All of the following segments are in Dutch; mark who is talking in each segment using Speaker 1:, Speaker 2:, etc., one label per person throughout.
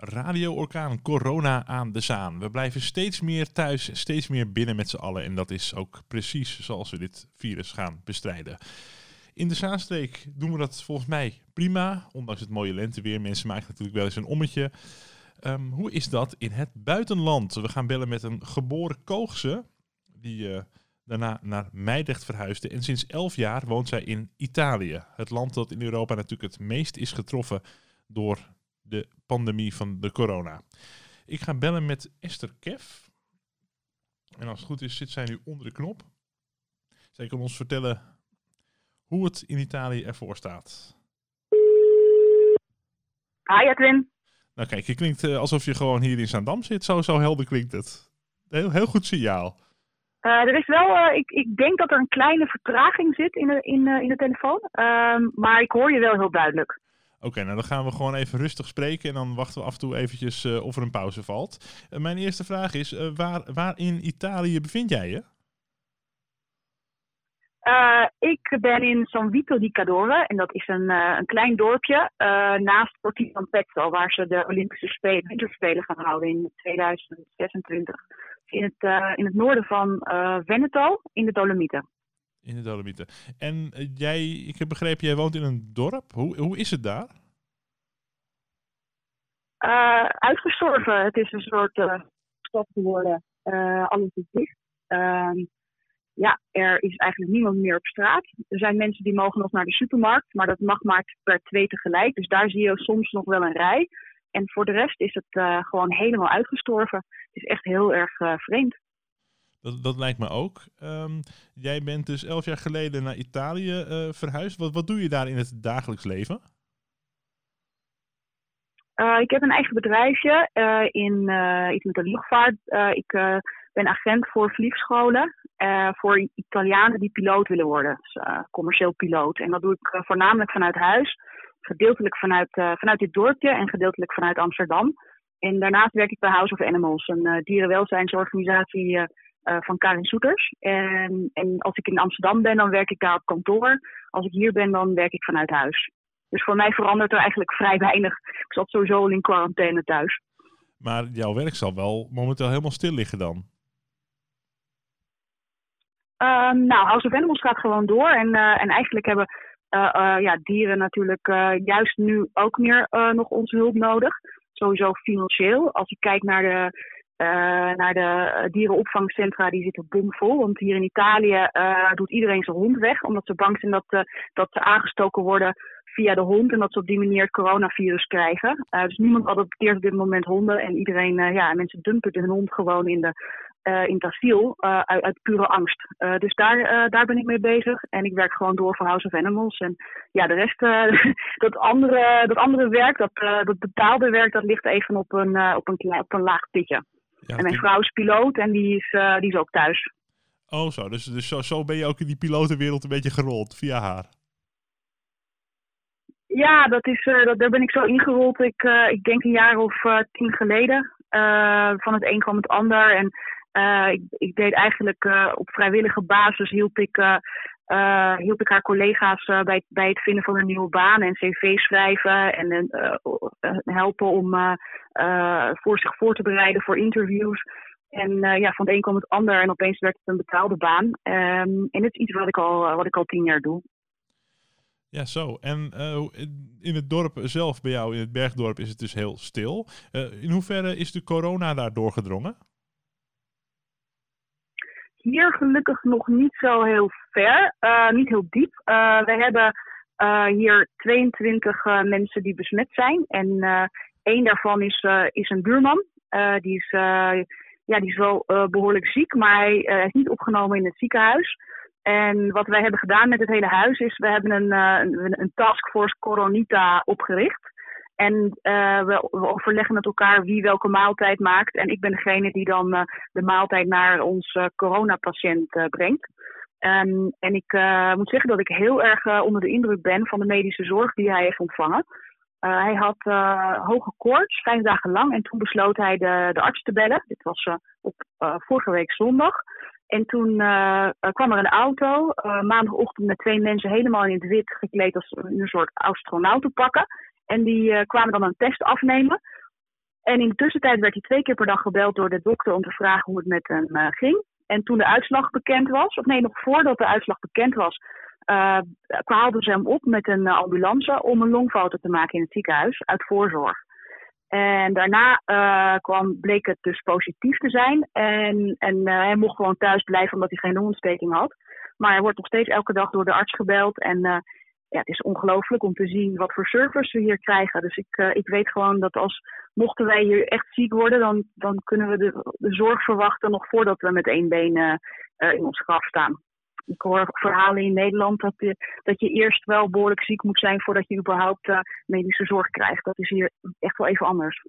Speaker 1: Radio-orkaan corona aan de zaan. We blijven steeds meer thuis, steeds meer binnen met z'n allen. En dat is ook precies zoals we dit virus gaan bestrijden. In de Zaanstreek doen we dat volgens mij prima. Ondanks het mooie lenteweer. Mensen maken natuurlijk wel eens een ommetje. Ehm, hoe is dat in het buitenland? We gaan bellen met een geboren Koogse. Die uh, daarna naar Meidrecht verhuisde. En sinds elf jaar woont zij in Italië. Het land dat in Europa natuurlijk het meest is getroffen door de pandemie van de corona. Ik ga bellen met Esther Kev. En als het goed is, zit zij nu onder de knop. Zij kan ons vertellen hoe het in Italië ervoor staat.
Speaker 2: Hi Edwin.
Speaker 1: Nou kijk, je klinkt uh, alsof je gewoon hier in Zaandam zit. Zo, zo helder klinkt het. Heel, heel goed signaal.
Speaker 2: Uh, er is wel, uh, ik, ik denk dat er een kleine vertraging zit in de, in, in de telefoon. Ehm, maar ik hoor je wel heel duidelijk.
Speaker 1: Oké, nou dan gaan we gewoon even rustig spreken en dan wachten we af en toe eventjes uh, of er een pauze valt. Uh, mijn eerste vraag is, uh, waar, waar in Italië bevind jij je?
Speaker 2: ik ben in San Vito di Cadore en dat is een, een klein dorpje naast Porto Pezzo, waar ze de Olympische Spelen, Winterspelen gaan houden in 2026. In het, in het noorden van Veneto, in de Dolomieten.
Speaker 1: In de Dolomieten. En uh, jij, ik heb begrepen, jij woont in een dorp. Hoe, hoe is het daar?
Speaker 2: Uh, uitgestorven. Het is een soort uh, stad geworden. alles is dicht. Ja, er is eigenlijk niemand meer op straat. Er zijn mensen die mogen nog naar de supermarkt, maar dat mag maar per twee tegelijk. Dus daar zie je soms nog wel een rij. En voor de rest is het gewoon helemaal uitgestorven. Het is echt heel erg vreemd.
Speaker 1: Dat, lijkt me ook. Um, jij bent dus elf jaar geleden naar Italië uh, verhuisd. Wat, wat doe je daar in het dagelijks leven?
Speaker 2: Uh, ik heb een eigen bedrijfje uh, in iets met de luchtvaart. ik ben agent voor vliegscholen voor Italianen die piloot willen worden. Dus, commercieel piloot. En dat doe ik voornamelijk vanuit huis. Gedeeltelijk vanuit, vanuit dit dorpje en gedeeltelijk vanuit Amsterdam. En daarnaast werk ik bij House of Animals, een dierenwelzijnsorganisatie uh, van Karin Soeters. En, en als ik in Amsterdam ben, dan werk ik daar op kantoor. Als ik hier ben, dan werk ik vanuit huis. Dus voor mij verandert er eigenlijk vrij weinig. Ik zat sowieso al in quarantaine thuis.
Speaker 1: Maar jouw werk zal wel momenteel helemaal stil liggen dan?
Speaker 2: Uh, nou, House of Animals gaat gewoon door. En, uh, en eigenlijk hebben uh, ja, dieren natuurlijk juist nu ook meer nog onze hulp nodig. Sowieso financieel. Als ik kijk naar de uh, naar de dierenopvangcentra, die zitten bomvol. Want hier in Italië uh, doet iedereen zijn hond weg, omdat ze bang zijn dat, uh, dat ze aangestoken worden via de hond en dat ze op die manier het coronavirus krijgen. dus niemand adopteert op dit moment honden en iedereen, ja, mensen dumpen hun hond gewoon in, de, in het asiel uit, uit, pure angst. dus daar, daar ben ik mee bezig en ik werk gewoon door voor House of Animals. En ja, de rest, dat, andere, dat andere werk, dat, dat betaalde werk, dat ligt even op een, op een, op een laag pitje. Ja, en mijn vrouw is piloot en die is, uh, die is ook thuis.
Speaker 1: Oh zo, dus, dus zo, zo ben je ook in die pilotenwereld een beetje gerold via haar.
Speaker 2: Ja, dat is, uh, dat, daar ben ik zo ingerold. Ik, uh, ik denk een jaar of tien geleden. van het een kwam het ander. En ik, ik deed eigenlijk op vrijwillige basis hielp ik uh, hielp ik haar collega's uh, bij, bij het vinden van een nieuwe baan en cv schrijven en uh, helpen om voor zich voor te bereiden voor interviews. En ja, van het een kwam het ander en opeens werd het een betaalde baan. Um, en het is iets wat ik al, wat ik al tien jaar doe.
Speaker 1: Ja, zo. En in het dorp zelf, bij jou in het bergdorp, is het dus heel stil. in hoeverre is de corona daar doorgedrongen?
Speaker 2: Hier gelukkig nog niet zo heel ver, uh, niet heel diep. Uh, we hebben uh, hier 22 mensen die besmet zijn. En één daarvan is, is een buurman. die, is, ja, die is wel behoorlijk ziek, maar hij is niet opgenomen in het ziekenhuis. En wat wij hebben gedaan met het hele huis is, we hebben een, een, een taskforce Coronita opgericht. En uh, we, overleggen met elkaar wie welke maaltijd maakt. En ik ben degene die dan uh, de maaltijd naar ons uh, coronapatiënt brengt. Um, en ik moet zeggen dat ik heel erg onder de indruk ben van de medische zorg die hij heeft ontvangen. hij had hoge koorts, vijf dagen lang. En toen besloot hij de, de arts te bellen. Dit was op vorige week zondag. En toen kwam er een auto, maandagochtend met twee mensen helemaal in het wit gekleed als een soort astronautenpakken. En die uh, kwamen dan een test afnemen. En in de tussentijd werd hij twee keer per dag gebeld door de dokter om te vragen hoe het met hem uh, ging. En toen de uitslag bekend was, of nee, nog voordat de uitslag bekend was, uh, haalden ze hem op met een ambulance om een longfoto te maken in het ziekenhuis uit voorzorg. En daarna kwam, bleek het dus positief te zijn. En, en hij mocht gewoon thuis blijven omdat hij geen longontsteking had. Maar hij wordt nog steeds elke dag door de arts gebeld. En ja, het is ongelooflijk om te zien wat voor service we hier krijgen. Dus ik, ik weet gewoon dat als mochten wij hier echt ziek worden, dan, dan kunnen we de, de zorg verwachten nog voordat we met één been in ons graf staan. Ik hoor verhalen in Nederland dat je, dat je eerst wel behoorlijk ziek moet zijn voordat je überhaupt medische zorg krijgt. Dat is hier echt wel even anders.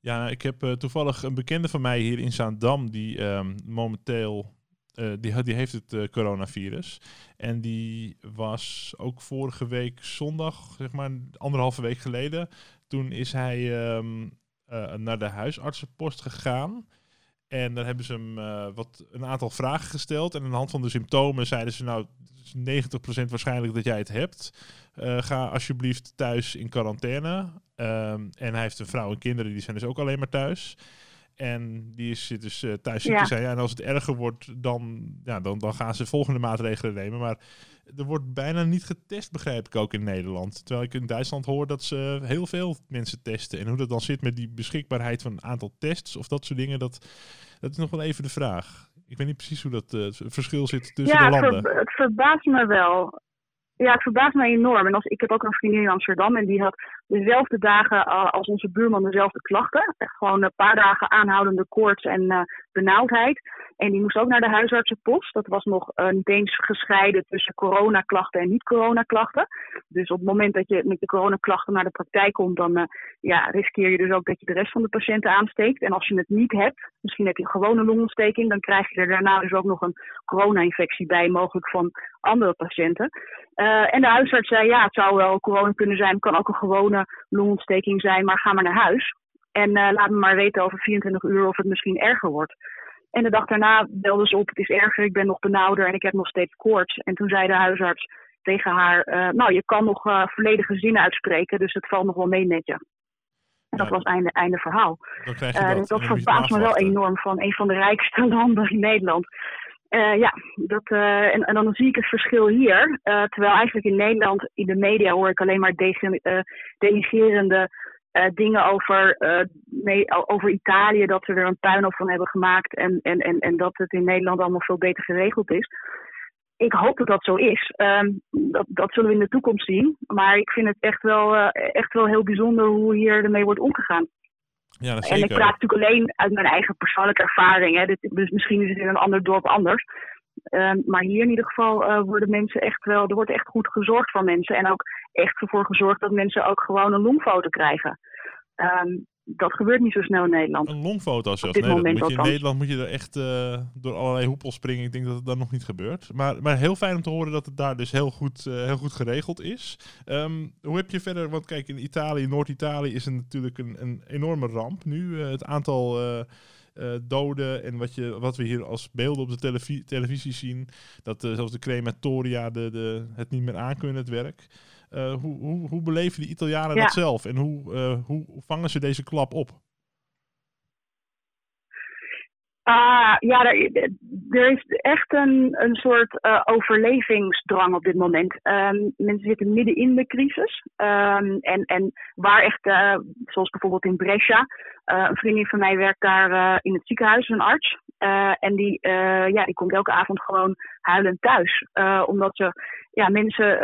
Speaker 1: Ja, ik heb toevallig een bekende van mij hier in Zaandam die um, momenteel uh, die, heeft het uh, coronavirus. En die was ook vorige week zondag, zeg maar anderhalve week geleden. Toen is hij um, uh, naar de huisartsenpost gegaan. En dan hebben ze hem wat, een aantal vragen gesteld. En aan de hand van de symptomen zeiden ze nou, 90% waarschijnlijk dat jij het hebt. Ga alsjeblieft thuis in quarantaine. Um, en hij heeft een vrouw en kinderen, die zijn dus ook alleen maar thuis. En die is, zit dus uh, thuis ziek ja. te zijn. Ja, en als het erger wordt, dan, ja, dan, dan gaan ze volgende maatregelen nemen. Maar er wordt bijna niet getest, begrijp ik ook in Nederland. Terwijl ik in Duitsland hoor dat ze heel veel mensen testen. En hoe dat dan zit met die beschikbaarheid van een aantal tests of dat soort dingen, dat, dat is nog wel even de vraag. Ik weet niet precies hoe dat uh, verschil zit tussen
Speaker 2: ja,
Speaker 1: de landen.
Speaker 2: Ja, het verbaast me wel. Ja, het verbaast me enorm. En als, ik heb ook een vriendin in Amsterdam en die had dezelfde dagen uh, als onze buurman dezelfde klachten. Echt gewoon een paar dagen aanhoudende koorts en uh, benauwdheid. En die moest ook naar de huisartsenpost. Dat was nog uh, niet eens gescheiden tussen coronaklachten en niet-coronaklachten. Dus op het moment dat je met de coronaklachten naar de praktijk komt, dan uh, ja, riskeer je dus ook dat je de rest van de patiënten aansteekt. En als je het niet hebt, misschien heb je een gewone longontsteking, dan krijg je er daarna dus ook nog een corona-infectie bij, mogelijk van andere patiënten. En de huisarts zei, ja, het zou wel corona kunnen zijn, het kan ook een gewone longontsteking zijn, maar ga maar naar huis. En uh, laat me maar weten over 24 uur of het misschien erger wordt. En de dag daarna belde ze op, het is erger, ik ben nog benauwder en ik heb nog steeds koorts. En toen zei de huisarts tegen haar, uh, nou je kan nog uh, volledige zinnen uitspreken, dus het valt nog wel mee met je. En dat ja, was einde, einde verhaal.
Speaker 1: Dat,
Speaker 2: uh,
Speaker 1: dat.
Speaker 2: dat verbaast me wel enorm van een van de rijkste landen in Nederland. Uh, ja, dat, uh, en, en, dan zie ik het verschil hier. Uh, terwijl eigenlijk in Nederland, in de media hoor ik alleen maar denigerende dingen over, nee, over Italië, dat ze er een puinhoop van hebben gemaakt en, en, en, en dat het in Nederland allemaal veel beter geregeld is. Ik hoop dat dat zo is. Um, dat, dat zullen we in de toekomst zien. Maar ik vind het echt wel, echt wel heel bijzonder hoe hier ermee wordt omgegaan.
Speaker 1: Ja,
Speaker 2: en ik praat natuurlijk alleen uit mijn eigen persoonlijke ervaring. Hè. Dit, dus misschien is het in een ander dorp anders. Um, maar hier in ieder geval uh, worden mensen echt wel, er wordt echt goed gezorgd voor mensen. En ook echt ervoor gezorgd dat mensen ook gewoon een longfoto krijgen. Um, dat gebeurt niet zo snel in Nederland.
Speaker 1: Een longfoto zelfs. Nee, dat moet je, in Nederland moet je er echt uh, door allerlei hoepels springen. Ik denk dat het dan nog niet gebeurt. Maar, maar heel fijn om te horen dat het daar dus heel goed, uh, heel goed geregeld is. Um, hoe heb je verder, want kijk in Italië, Noord-Italië is er natuurlijk een, een enorme ramp nu. Uh, het aantal uh, doden en wat, je, wat we hier als beelden op de televisie, televisie zien. Dat uh, zelfs de crematoria de, de, het niet meer aankunnen, het werk. Uh, hoe, hoe, hoe beleven de Italianen ja. dat zelf en hoe, hoe vangen ze deze klap op?
Speaker 2: Uh, ja, er, is echt een, een soort uh, overlevingsdrang op dit moment. Um, mensen zitten midden in de crisis. Um, en, en waar echt, uh, zoals bijvoorbeeld in Brescia, een vriendin van mij werkt daar in het ziekenhuis, een arts. en die, ja, die komt elke avond gewoon huilend thuis. omdat ze ja, mensen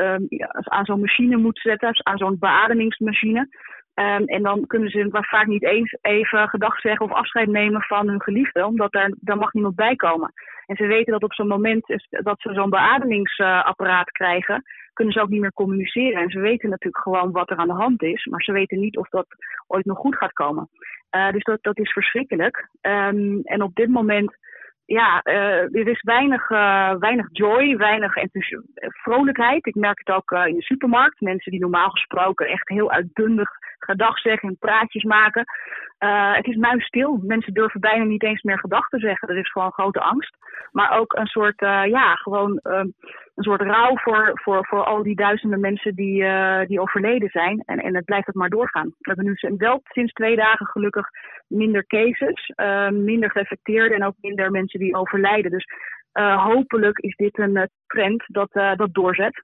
Speaker 2: aan zo'n machine moeten zetten, aan zo'n beademingsmachine. Um, en dan kunnen ze vaak niet eens even gedag zeggen of afscheid nemen van hun geliefde, omdat daar, daar mag niemand bij komen. En ze weten dat op zo'n moment dat ze zo'n beademingsapparaat krijgen, kunnen ze ook niet meer communiceren. En ze weten natuurlijk gewoon wat er aan de hand is, maar ze weten niet of dat ooit nog goed gaat komen. Uh, dus dat, dat is verschrikkelijk. Um, en op dit moment ja, uh, er is weinig, uh, weinig joy, weinig vrolijkheid. Ik merk het ook in de supermarkt. Mensen die normaal gesproken echt heel uitbundig gedag zeggen en praatjes maken. Uh, het is muisstil. Mensen durven bijna niet eens meer gedachten zeggen. Er is gewoon grote angst. Maar ook een soort, uh, ja, gewoon uh, een soort rouw voor, voor, voor al die duizenden mensen die, die overleden zijn. En, en het blijft het maar doorgaan. We hebben nu wel sinds twee dagen gelukkig minder cases, minder geïnfecteerden en ook minder mensen die overlijden. Dus hopelijk is dit een trend dat, dat doorzet.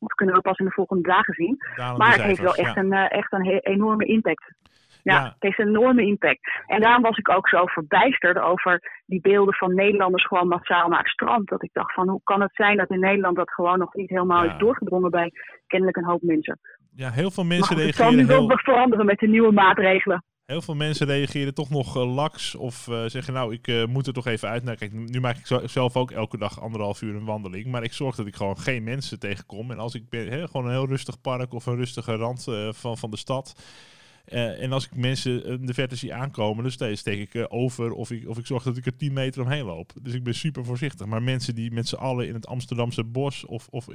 Speaker 2: Dat kunnen we pas in de volgende dagen zien. maar het heeft wel echt, een, echt een enorme impact. Ja, het heeft een enorme impact. En daarom was ik ook zo verbijsterd over die beelden van Nederlanders gewoon massaal naar het strand. Dat ik dacht van hoe kan het zijn dat in Nederland dat gewoon nog niet helemaal is doorgedrongen bij kennelijk een hoop mensen.
Speaker 1: Ja, heel veel mensen
Speaker 2: maar
Speaker 1: reageren.
Speaker 2: Het zal
Speaker 1: nu
Speaker 2: heel... veranderen met de nieuwe maatregelen.
Speaker 1: Heel veel mensen reageren toch nog uh, laks of uh, zeggen nou ik uh, moet er toch even uit. Nou kijk, nu maak ik zelf ook elke dag anderhalf uur een wandeling. Maar ik zorg dat ik gewoon geen mensen tegenkom. En als ik ben, gewoon een heel rustig park of een rustige rand van, van de stad uh, en als ik mensen in de verte zie aankomen, dan steek ik uh, over of ik, of ik zorg dat ik er 10 meter omheen loop. Dus ik ben super voorzichtig. Maar mensen die met z'n allen in het Amsterdamse bos of, of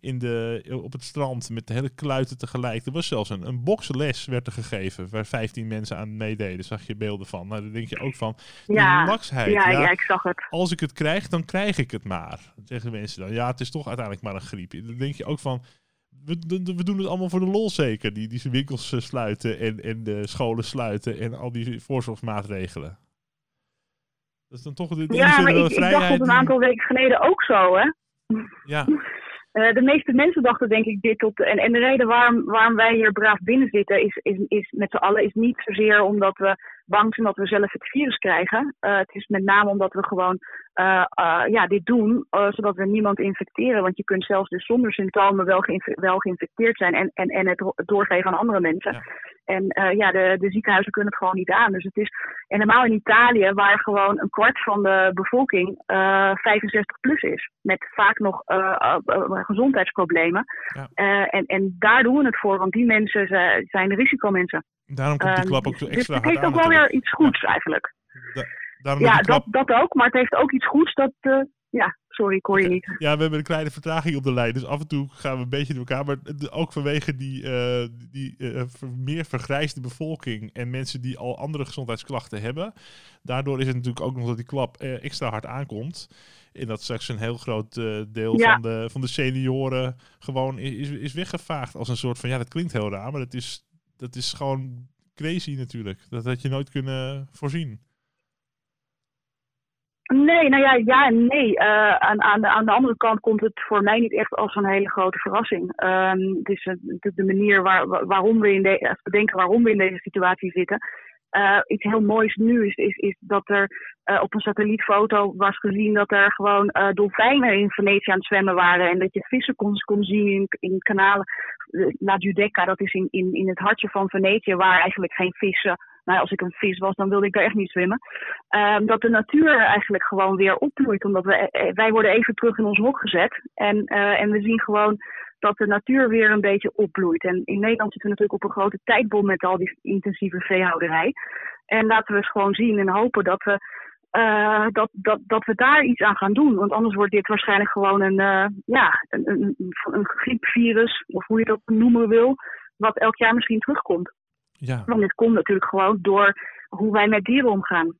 Speaker 1: in de, op het strand met de hele kluiten tegelijk. Er was zelfs een, een boksenles werd er gegeven waar 15 mensen aan meededen. Zag je beelden van. Nou, dan denk je ook van,
Speaker 2: ja,
Speaker 1: laksheid.
Speaker 2: Ja, ja, ik zag het.
Speaker 1: Als ik het krijg, dan krijg ik het maar. zeggen mensen dan. Ja, het is toch uiteindelijk maar een griep. Dan denk je ook van, we, we, doen het allemaal voor de lol zeker. Die, die winkels eh, sluiten en, en de scholen sluiten en al die voorzorgsmaatregelen. Dat is dan toch de, de
Speaker 2: ja, maar ik, ik dacht dat een aantal weken geleden ook zo, hè?
Speaker 1: Ja.
Speaker 2: Uh, de meeste mensen dachten denk ik dit op. En, en de reden waarom, waarom wij hier braaf binnen zitten is, is, is met z'n allen is niet zozeer omdat we bang zijn dat we zelf het virus krijgen. Uh, het is met name omdat we gewoon uh, uh, ja, dit doen, zodat we niemand infecteren. Want je kunt zelfs dus zonder symptomen wel, geïnf wel geïnfecteerd zijn en, en, en het doorgeven aan andere mensen. Ja. En ja, de, de ziekenhuizen kunnen het gewoon niet aan. Dus het is, en normaal in Italië, waar gewoon een kwart van de bevolking 65 plus is, met vaak nog gezondheidsproblemen. Ja. en, en daar doen we het voor, want die mensen zijn risicomensen.
Speaker 1: Daarom komt die klap ook zo extra
Speaker 2: dus het heeft ook wel weer iets goeds eigenlijk.
Speaker 1: Da
Speaker 2: ja, dat, dat ook. Maar het heeft ook iets goeds dat... Uh, ja, sorry, ik hoor je niet.
Speaker 1: Ja, we hebben een kleine vertraging op de lijn. Dus af en toe gaan we een beetje door elkaar. Maar ook vanwege die, uh, die uh, meer vergrijsde bevolking en mensen die al andere gezondheidsklachten hebben. Daardoor is het natuurlijk ook nog dat die klap extra hard aankomt. En dat straks een heel groot deel ja. van, de, van de senioren gewoon is, is weggevaagd. Als een soort van, ja, dat klinkt heel raar, maar dat is dat is gewoon crazy natuurlijk. Dat had je nooit kunnen voorzien.
Speaker 2: Nee, nou ja, ja en nee. Uh, aan, aan, de, aan de andere kant komt het voor mij niet echt als een hele grote verrassing. Um, het is de manier waar, waarom we in de, als we denken waarom we in deze situatie zitten. Uh, iets heel moois nu is, is, is dat er uh, op een satellietfoto was gezien dat er gewoon uh, dolfijnen in Venetië aan het zwemmen waren. En dat je vissen kon, kon zien in, in kanalen. La Giudecca, dat is in, in, in het hartje van Venetië, waar eigenlijk geen vissen. Nou, als ik een vis was, dan wilde ik daar echt niet zwemmen. Um, dat de natuur eigenlijk gewoon weer opbloeit. Omdat we, wij worden even terug in ons hok gezet. En, en we zien gewoon dat de natuur weer een beetje opbloeit. En in Nederland zitten we natuurlijk op een grote tijdbom met al die intensieve veehouderij. En laten we eens gewoon zien en hopen dat we, uh, dat, dat, dat we daar iets aan gaan doen. Want anders wordt dit waarschijnlijk gewoon een, uh, ja, een, een, een griepvirus, of hoe je dat noemen wil, wat elk jaar misschien terugkomt.
Speaker 1: Ja.
Speaker 2: Want dit komt natuurlijk gewoon door hoe wij met dieren omgaan.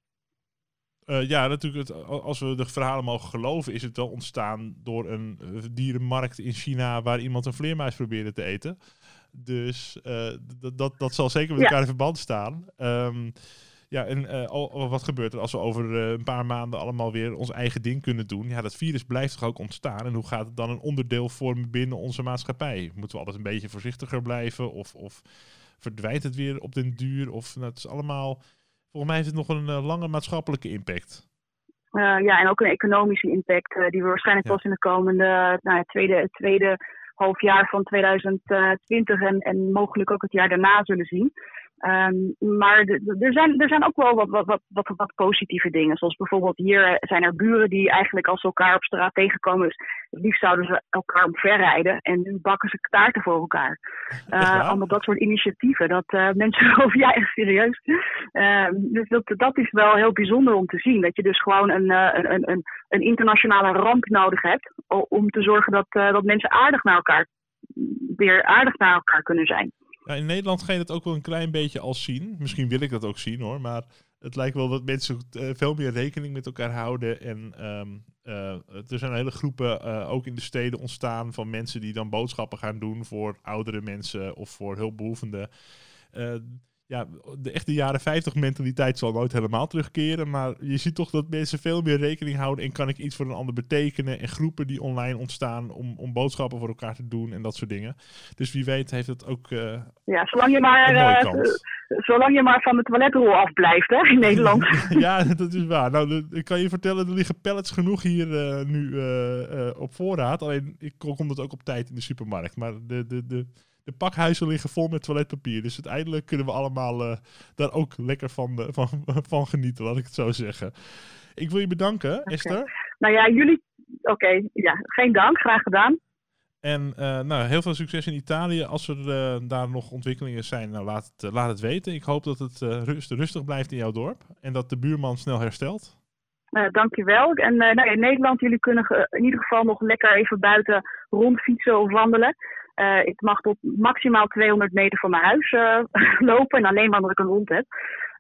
Speaker 1: Uh, ja, natuurlijk, het, als we de verhalen mogen geloven, is het wel ontstaan door een dierenmarkt in China waar iemand een vleermuis probeerde te eten. Dus uh, dat, dat zal zeker met elkaar in verband staan. Um, ja, en uh, al, wat gebeurt er als we over een paar maanden allemaal weer ons eigen ding kunnen doen? Ja, dat virus blijft toch ook ontstaan. En hoe gaat het dan een onderdeel vormen binnen onze maatschappij? Moeten we altijd een beetje voorzichtiger blijven? Of, of verdwijnt het weer op den duur? Of nou, het is allemaal Volgens mij heeft het nog een uh, lange maatschappelijke impact.
Speaker 2: Uh, ja, en ook een economische impact uh, die we waarschijnlijk ja. pas in de komende nou tweede, tweede halfjaar van 2020 en, en mogelijk ook het jaar daarna zullen zien. Um, maar er zijn, er zijn ook wel wat, wat, wat, wat, wat positieve dingen. Zoals bijvoorbeeld hier zijn er buren die eigenlijk als ze elkaar op straat tegenkomen, dus het liefst zouden ze elkaar omverrijden. En nu bakken ze taarten voor elkaar. Uh, allemaal dat soort initiatieven. Dat uh, mensen geloven, ja echt serieus. Uh, dus dat, dat is wel heel bijzonder om te zien. Dat je dus gewoon een, een, een, een internationale ramp nodig hebt om te zorgen dat, dat mensen aardig naar elkaar, weer aardig naar elkaar kunnen zijn.
Speaker 1: In Nederland ga je dat ook wel een klein beetje al zien. Misschien wil ik dat ook zien hoor, maar het lijkt wel dat mensen uh, veel meer rekening met elkaar houden. En um, uh, er zijn hele groepen uh, ook in de steden ontstaan van mensen die dan boodschappen gaan doen voor oudere mensen of voor hulpbehoevenden ja, de echte jaren 50 mentaliteit zal nooit helemaal terugkeren. Maar je ziet toch dat mensen veel meer rekening houden. En kan ik iets voor een ander betekenen? En groepen die online ontstaan om, om boodschappen voor elkaar te doen en dat soort dingen. Dus wie weet heeft het ook. Uh,
Speaker 2: ja, zolang je maar. Uh, zolang je maar van de toiletrol afblijft, hè, in Nederland.
Speaker 1: ja, dat is waar. Nou, ik kan je vertellen, er liggen pallets genoeg hier uh, nu op voorraad. Alleen ik kom het ook op tijd in de supermarkt. Maar de, de, de de pakhuizen liggen vol met toiletpapier. Dus uiteindelijk kunnen we allemaal uh, daar ook lekker van, uh, van, van genieten, laat ik het zo zeggen. Ik wil je bedanken, Esther.
Speaker 2: Nou ja, jullie. Oké, ja, geen dank, graag gedaan.
Speaker 1: En uh, nou, heel veel succes in Italië. Als er daar nog ontwikkelingen zijn, nou, laat, het, laat het weten. Ik hoop dat het rust, rustig blijft in jouw dorp en dat de buurman snel herstelt.
Speaker 2: dankjewel. En nou, in Nederland, jullie kunnen in ieder geval nog lekker even buiten rondfietsen of wandelen. Uh, ik mag tot maximaal 200 meter van mijn huis uh, lopen. En alleen maar omdat ik een hond heb.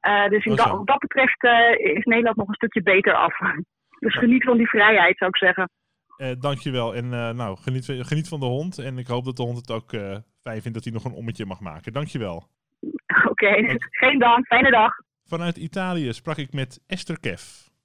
Speaker 2: Uh, dus in dat, wat dat betreft is Nederland nog een stukje beter af. dus geniet van die vrijheid, zou ik zeggen.
Speaker 1: dankjewel. En nou, geniet, geniet van de hond. En ik hoop dat de hond het ook fijn vindt dat hij nog een ommetje mag maken. Dankjewel.
Speaker 2: Oké, okay. geen dank. Fijne dag.
Speaker 1: Vanuit Italië sprak ik met Esther Kev.